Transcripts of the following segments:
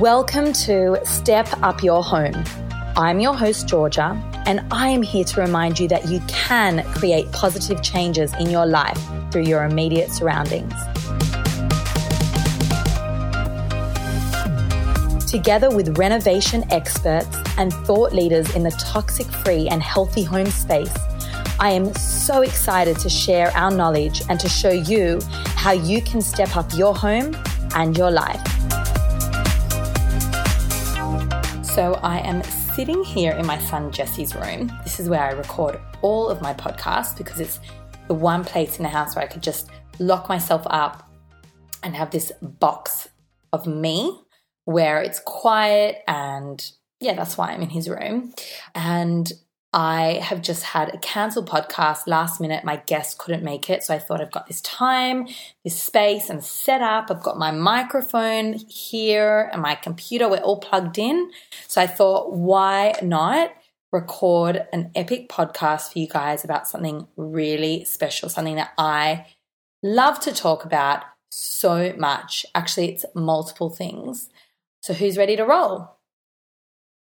Welcome to Step Up Your Home. I'm your host, Georgia, and I am here to remind you that you can create positive changes in your life through your immediate surroundings. Together with renovation experts and thought leaders in the toxic free and healthy home space, I am so excited to share our knowledge and to show you how you can step up your home and your life. So, I am sitting here in my son Jesse's room. This is where I record all of my podcasts because it's the one place in the house where I could just lock myself up and have this box of me where it's quiet and yeah, that's why I'm in his room. And I have just had a cancelled podcast last minute. My guest couldn't make it. So I thought I've got this time, this space, and set up. I've got my microphone here and my computer. We're all plugged in. So I thought, why not record an epic podcast for you guys about something really special, something that I love to talk about so much. Actually, it's multiple things. So who's ready to roll?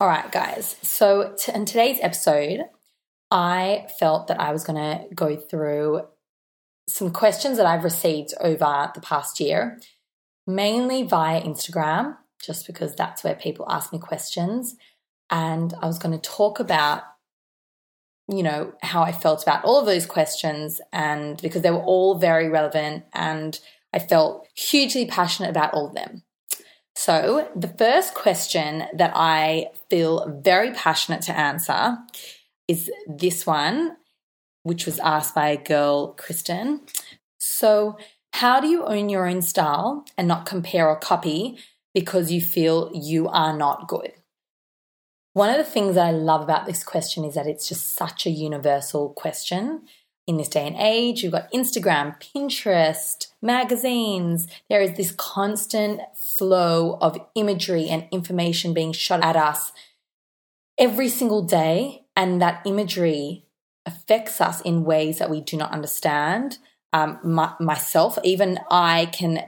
All right, guys. So, t- in today's episode, I felt that I was going to go through some questions that I've received over the past year, mainly via Instagram, just because that's where people ask me questions. And I was going to talk about, you know, how I felt about all of those questions, and because they were all very relevant, and I felt hugely passionate about all of them. So, the first question that I feel very passionate to answer is this one, which was asked by a girl, Kristen. So, how do you own your own style and not compare or copy because you feel you are not good? One of the things that I love about this question is that it's just such a universal question in this day and age. You've got Instagram, Pinterest, magazines. There is this constant flow of imagery and information being shot at us every single day. And that imagery affects us in ways that we do not understand. Um, my, myself, even I can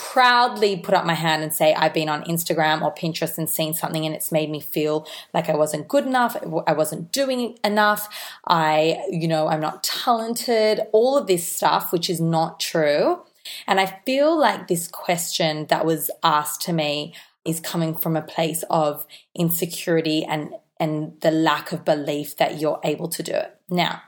proudly put up my hand and say I've been on Instagram or Pinterest and seen something and it's made me feel like I wasn't good enough, I wasn't doing enough, I, you know, I'm not talented, all of this stuff, which is not true. And I feel like this question that was asked to me is coming from a place of insecurity and and the lack of belief that you're able to do it. Now,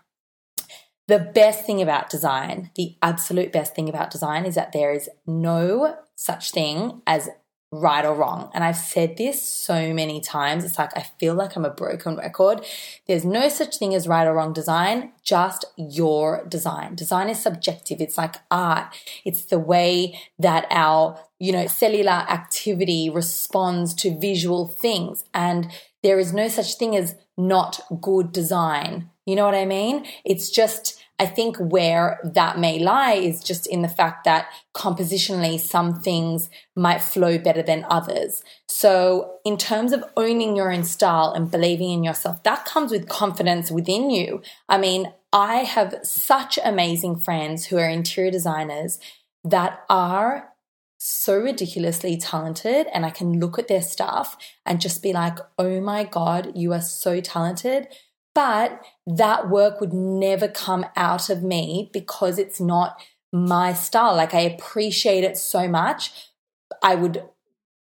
the best thing about design, the absolute best thing about design is that there is no such thing as right or wrong. And I've said this so many times. It's like I feel like I'm a broken record. There's no such thing as right or wrong design, just your design. Design is subjective. It's like art. It's the way that our, you know, cellular activity responds to visual things. And there is no such thing as not good design. You know what I mean? It's just, I think where that may lie is just in the fact that compositionally some things might flow better than others. So, in terms of owning your own style and believing in yourself, that comes with confidence within you. I mean, I have such amazing friends who are interior designers that are so ridiculously talented and I can look at their stuff and just be like, oh my God, you are so talented. But that work would never come out of me because it's not my style. Like I appreciate it so much. I would,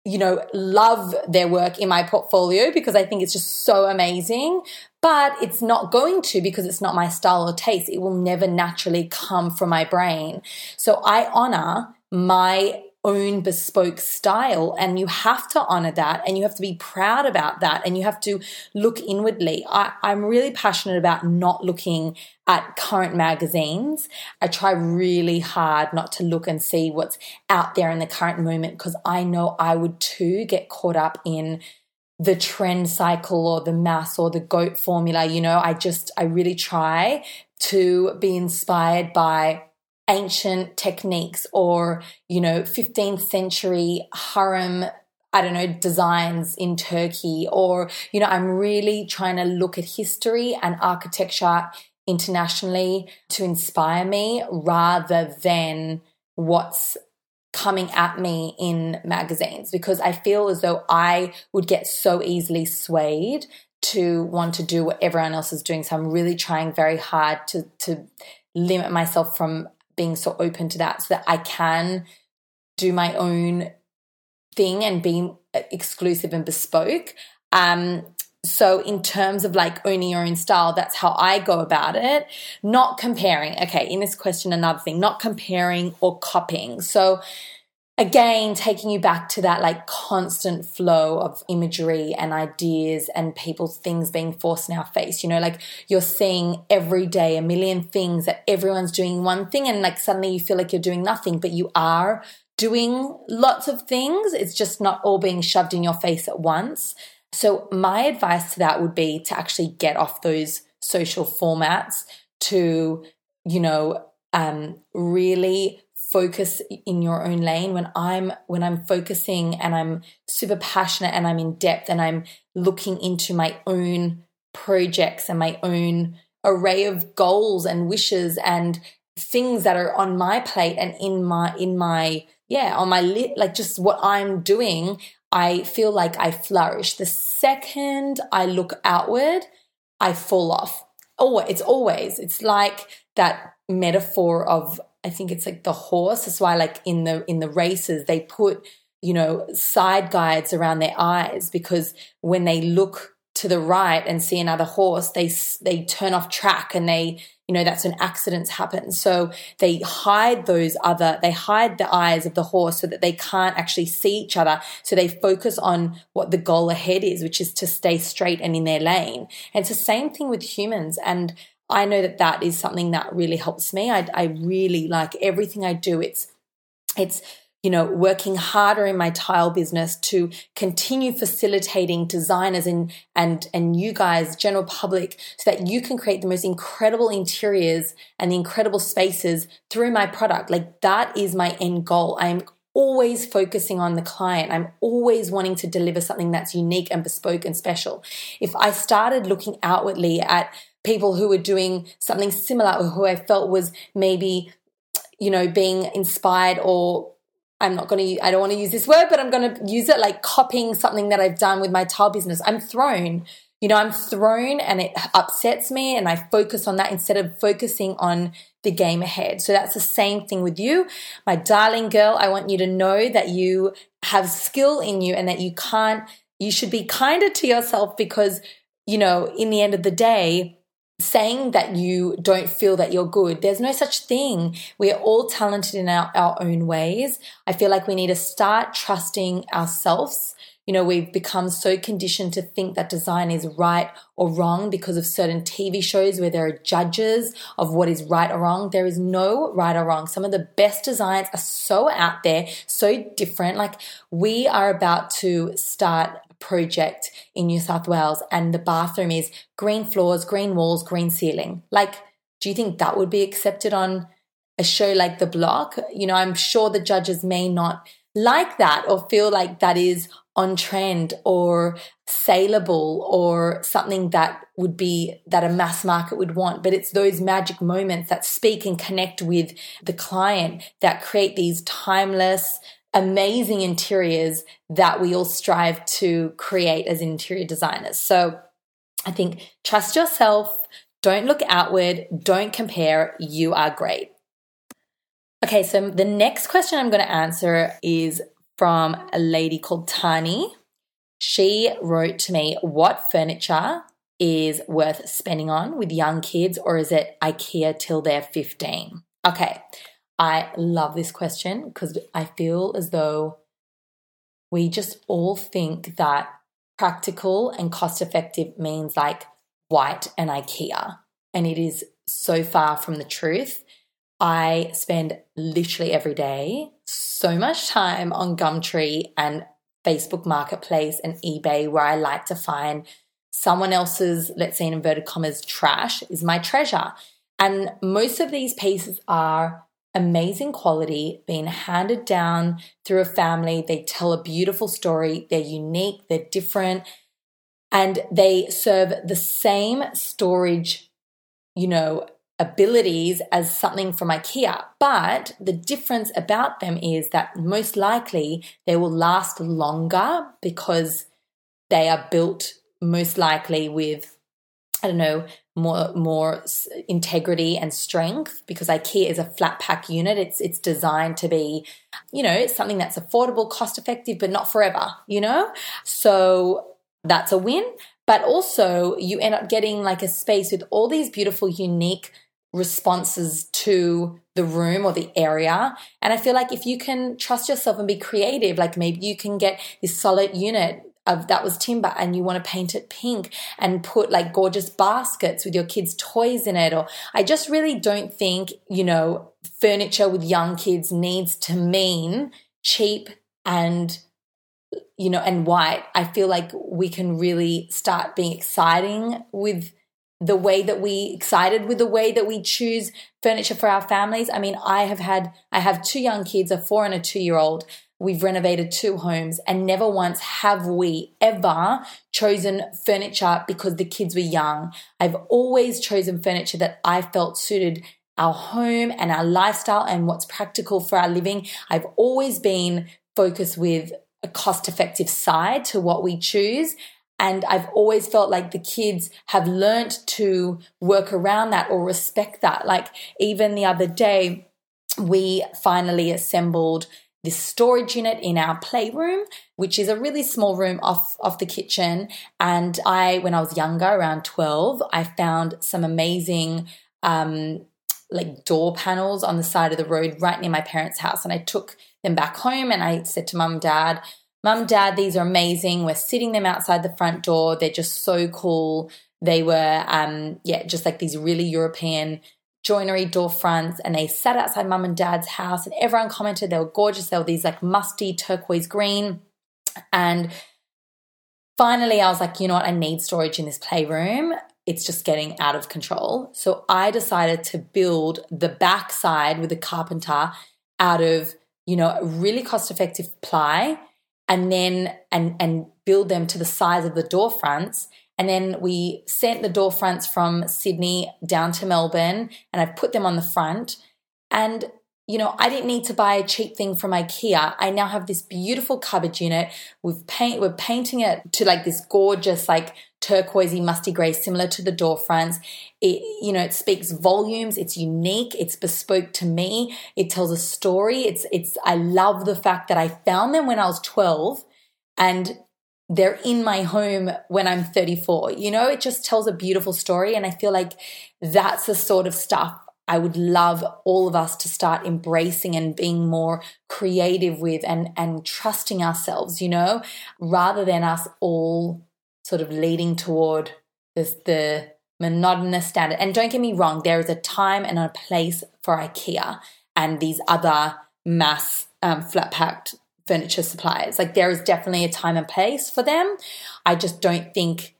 you know, love their work in my portfolio because I think it's just so amazing. But it's not going to because it's not my style or taste. It will never naturally come from my brain. So I honor my own bespoke style and you have to honor that and you have to be proud about that and you have to look inwardly. I, i'm really passionate about not looking at current magazines. I try really hard not to look and see what's out there in the current moment because i know i would too get caught up in the trend cycle or the mass or the goat formula you know? I just i really try to be inspired by ancient techniques or, you know, 15th century harem I don't know, designs in Turkey, or, you know, I'm really trying to look at history and architecture internationally to inspire me rather than what's coming at me in magazines because I feel as though I would get so easily swayed to want to do what everyone else is doing. So I'm really trying very hard to to limit myself from being so open to that so that I can do my own thing and be exclusive and bespoke. Um, so in terms of like owning your own style, that's how I go about it. Not comparing. Okay, in this question, another thing, not comparing or copying. So again, taking you back to that like constant flow of imagery and ideas and people's things being forced in our face. You know, like you're seeing every day a million things that everyone's doing one thing and like suddenly you feel like you're doing nothing, but you are doing lots of things. It's just not all being shoved in your face at once. So, my advice to that would be to actually get off those social formats to, you know, um, really focus in your own lane when i'm when i'm focusing and i'm super passionate and i'm in depth and i'm looking into my own projects and my own array of goals and wishes and things that are on my plate and in my in my yeah on my lit like just what i'm doing I feel like I flourish. The second I look outward, I fall off. Oh, it's always, it's like that metaphor of, I think it's like the horse. That's why like in the, in the races, they put, you know, side guides around their eyes because when they look to the right and see another horse, they, they turn off track and they, you know that's when accidents happen. So they hide those other they hide the eyes of the horse so that they can't actually see each other. So they focus on what the goal ahead is which is to stay straight and in their lane. And it's the same thing with humans. And I know that that is something that really helps me. I, I really like everything I do. It's it's you know, working harder in my tile business to continue facilitating designers and, and, and you guys, general public, so that you can create the most incredible interiors and the incredible spaces through my product. Like that is my end goal. I'm always focusing on the client. I'm always wanting to deliver something that's unique and bespoke and special. If I started looking outwardly at people who were doing something similar or who I felt was maybe, you know, being inspired or I'm not going to, I don't want to use this word, but I'm going to use it like copying something that I've done with my tile business. I'm thrown, you know, I'm thrown and it upsets me and I focus on that instead of focusing on the game ahead. So that's the same thing with you. My darling girl, I want you to know that you have skill in you and that you can't, you should be kinder to yourself because, you know, in the end of the day, saying that you don't feel that you're good. There's no such thing. We are all talented in our, our own ways. I feel like we need to start trusting ourselves. You know, we've become so conditioned to think that design is right or wrong because of certain TV shows where there are judges of what is right or wrong. There is no right or wrong. Some of the best designs are so out there, so different. Like we are about to start a project in New South Wales and the bathroom is green floors, green walls, green ceiling. Like, do you think that would be accepted on a show like The Block? You know, I'm sure the judges may not like that or feel like that is on trend or saleable or something that would be that a mass market would want but it's those magic moments that speak and connect with the client that create these timeless amazing interiors that we all strive to create as interior designers. So I think trust yourself, don't look outward, don't compare, you are great. Okay, so the next question I'm going to answer is from a lady called Tani. She wrote to me, What furniture is worth spending on with young kids, or is it IKEA till they're 15? Okay, I love this question because I feel as though we just all think that practical and cost effective means like white and IKEA. And it is so far from the truth. I spend literally every day so much time on Gumtree and Facebook Marketplace and eBay where I like to find someone else's, let's say in inverted commas, trash is my treasure. And most of these pieces are amazing quality, being handed down through a family. They tell a beautiful story. They're unique, they're different, and they serve the same storage, you know, abilities as something from IKEA. But the difference about them is that most likely they will last longer because they are built most likely with I don't know, more more integrity and strength because IKEA is a flat pack unit. It's it's designed to be, you know, something that's affordable, cost effective, but not forever, you know? So that's a win. But also you end up getting like a space with all these beautiful, unique responses to the room or the area. And I feel like if you can trust yourself and be creative, like maybe you can get this solid unit of that was timber and you want to paint it pink and put like gorgeous baskets with your kids' toys in it. Or I just really don't think, you know, furniture with young kids needs to mean cheap and you know and white. I feel like we can really start being exciting with the way that we excited with the way that we choose furniture for our families. I mean, I have had I have two young kids, a 4 and a 2 year old We've renovated two homes and never once have we ever chosen furniture because the kids were young. I've always chosen furniture that I felt suited our home and our lifestyle and what's practical for our living. I've always been focused with a cost effective side to what we choose. And I've always felt like the kids have learned to work around that or respect that. Like even the other day, we finally assembled this storage unit in our playroom, which is a really small room off, off the kitchen. And I, when I was younger, around 12, I found some amazing um, like door panels on the side of the road right near my parents' house. And I took them back home and I said to mum and dad, Mum, dad, these are amazing. We're sitting them outside the front door. They're just so cool. They were, um, yeah, just like these really European joinery door fronts and they sat outside mum and dad's house and everyone commented they were gorgeous. They were these like musty turquoise green. And finally, I was like, you know what? I need storage in this playroom. It's just getting out of control. So I decided to build the backside with a carpenter out of, you know, really cost effective ply and then and and build them to the size of the door fronts and then we sent the door fronts from Sydney down to Melbourne and I've put them on the front. And, you know, I didn't need to buy a cheap thing from IKEA. I now have this beautiful cupboard unit. We've paint, we're painting it to like this gorgeous, like turquoisey, musty gray, similar to the door fronts. It, you know, it speaks volumes. It's unique. It's bespoke to me. It tells a story. It's, it's, I love the fact that I found them when I was 12 and they're in my home when I'm 34. You know, it just tells a beautiful story. And I feel like that's the sort of stuff I would love all of us to start embracing and being more creative with and, and trusting ourselves, you know, rather than us all sort of leading toward this, the monotonous standard. And don't get me wrong, there is a time and a place for IKEA and these other mass um, flat packed furniture suppliers. Like there is definitely a time and place for them. I just don't think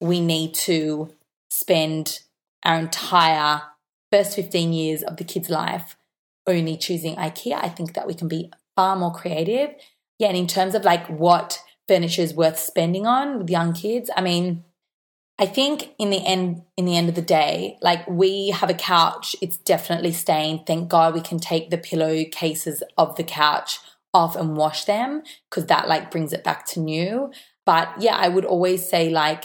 we need to spend our entire first 15 years of the kid's life only choosing IKEA. I think that we can be far more creative. Yeah, and in terms of like what furniture is worth spending on with young kids, I mean, I think in the end in the end of the day, like we have a couch, it's definitely stained. Thank God we can take the pillow cases of the couch off and wash them because that like brings it back to new. But yeah, I would always say like,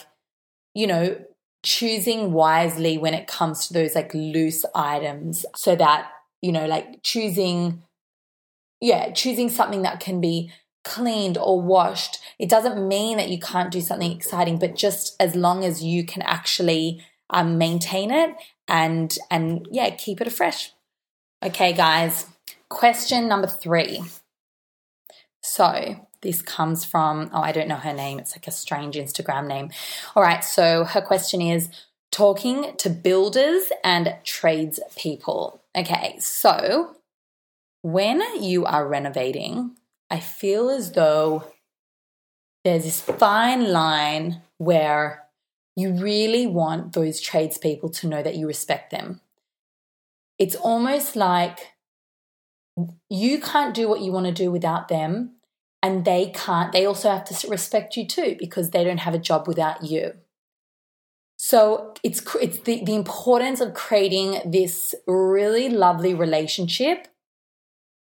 you know, choosing wisely when it comes to those like loose items so that, you know, like choosing, yeah, choosing something that can be cleaned or washed. It doesn't mean that you can't do something exciting, but just as long as you can actually um, maintain it and and yeah, keep it fresh. Okay, guys. Question number three. So this comes from, oh, I don't know her name. It's like a strange Instagram name. All right. So her question is talking to builders and tradespeople. Okay. So when you are renovating, I feel as though there's this fine line where you really want those tradespeople to know that you respect them. It's almost like you can't do what you want to do without them and they can't they also have to respect you too because they don't have a job without you So it's it's the, the importance of creating this really lovely relationship.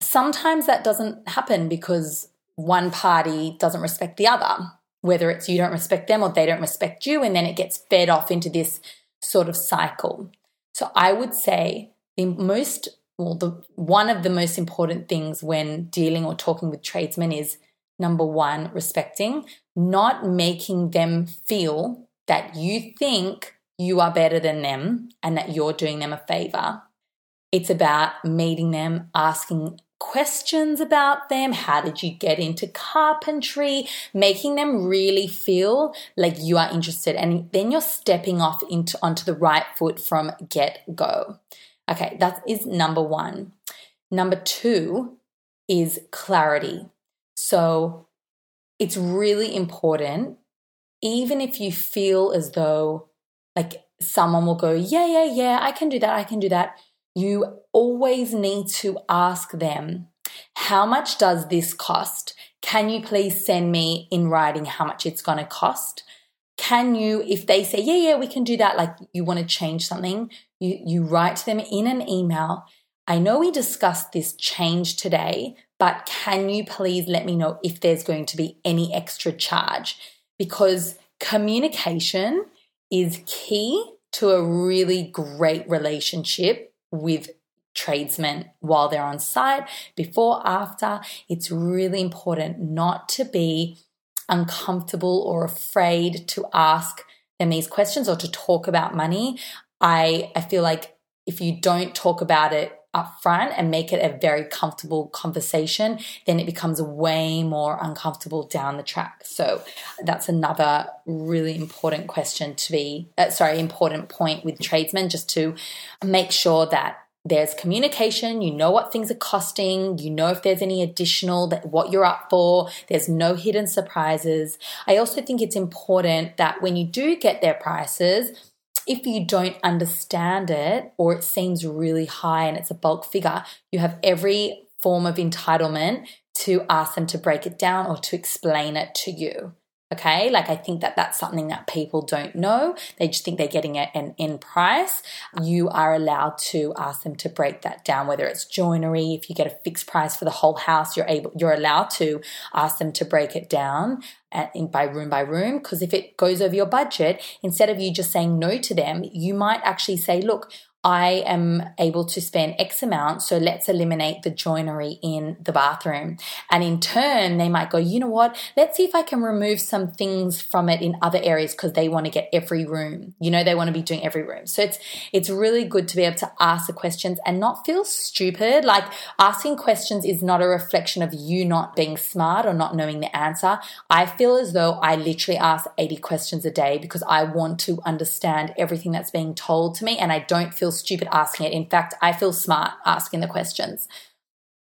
Sometimes that doesn't happen because one party doesn't respect the other, whether it's you don't respect them or they don't respect you, and then it gets fed off into this sort of cycle. So I would say the most well, the one of the most important things when dealing or talking with tradesmen is number one, respecting, not making them feel that you think you are better than them and that you're doing them a favor. It's about meeting them, asking questions about them. How did you get into carpentry? Making them really feel like you are interested. And then you're stepping off into onto the right foot from get go. Okay, that is number one. Number two is clarity. So it's really important even if you feel as though like someone will go, yeah, yeah, yeah, I can do that, I can do that, you always need to ask them, how much does this cost? Can you please send me in writing how much it's going to cost? Can you, if they say, yeah, yeah, we can do that, like you want to change something, you, you write to them in an email. I know we discussed this change today, but can you please let me know if there's going to be any extra charge? because communication is key to a really great relationship with tradesmen while they're on site, before, after. It's really important not to be uncomfortable or afraid to ask them these questions or to talk about money. I, I feel like if you don't talk about it up front and make it a very comfortable conversation, then it becomes way more uncomfortable down the track. So that's another really important question to be, uh, sorry, important point with tradesmen, just to make sure that there's communication you know what things are costing you know if there's any additional that what you're up for there's no hidden surprises i also think it's important that when you do get their prices if you don't understand it or it seems really high and it's a bulk figure, you have every form of entitlement to ask them to break it down or to explain it to you. Okay, like I think that that's something that people don't know. They just think they're getting it an in price. You are allowed to ask them to break that down, whether it's joinery. If you get a fixed price for the whole house, you're able, you're allowed to ask them to break it down uh, in, by room by room. Because if it goes over your budget, instead of you just saying no to them, you might actually say, look, I am able to spend X amount, so let's eliminate the joinery in the bathroom. And in turn, they might go, you know what, let's see if I can remove some things from it in other areas because they want to get every room. You know, they want to be doing every room. So it's it's really good to be able to ask the questions and not feel stupid. Like asking questions is not a reflection of you not being smart or not knowing the answer. I feel as though I literally ask 80 questions a day because I want to understand everything that's being told to me and I don't feel stupid asking it. In fact, I feel smart asking the questions.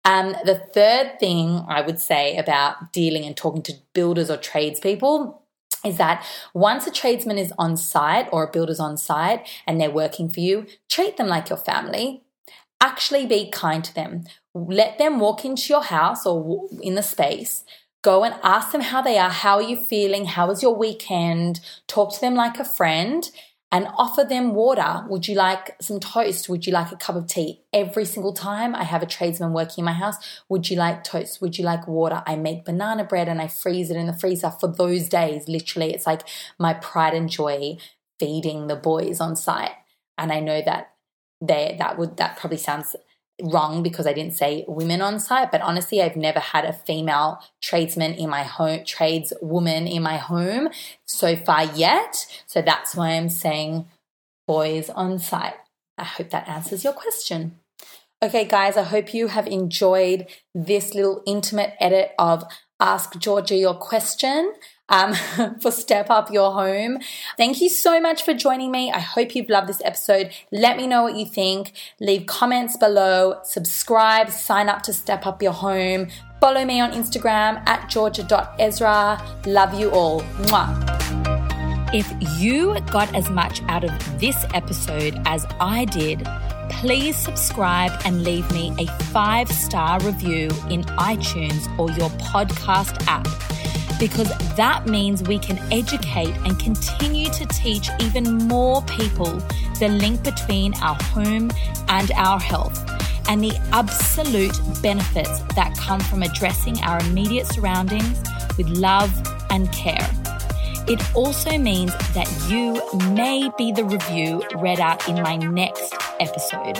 And the third thing I would say about dealing and talking to builders or tradespeople is that once a tradesman is on site or a builder's on site and they're working for you, treat them like your family. Actually be kind to them. Let them walk into your house or in the space. Go and ask them how they are. How are you feeling? How was your weekend? Talk to them like a friend and offer them water. Would you like some toast? Would you like a cup of tea? Every single time I have a tradesman working in my house, would you like toast? Would you like water? I make banana bread and I freeze it in the freezer for those days. Literally, it's like my pride and joy feeding the boys on site. And I know that they that would that probably sounds wrong because I didn't say women on site, but honestly, I've never had a female tradesman in my home, tradeswoman in my home so far yet. So that's why I'm saying boys on site. I hope that answers your question. Okay, guys, I hope you have enjoyed this little intimate edit of Ask Georgia Your Question um, for Step Up Your Home. Thank you so much for joining me. I hope you've loved this episode. Let me know what you think. Leave comments below, subscribe, sign up to Step Up Your Home. Follow me on Instagram at georgia.ezra. Love you all. Mwah. If you got as much out of this episode as I did, please subscribe and leave me a five star review in iTunes or your podcast app. Because that means we can educate and continue to teach even more people the link between our home and our health and the absolute benefits that come from addressing our immediate surroundings with love and care. It also means that you may be the review read out in my next episode.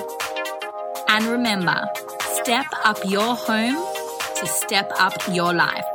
And remember, step up your home to step up your life.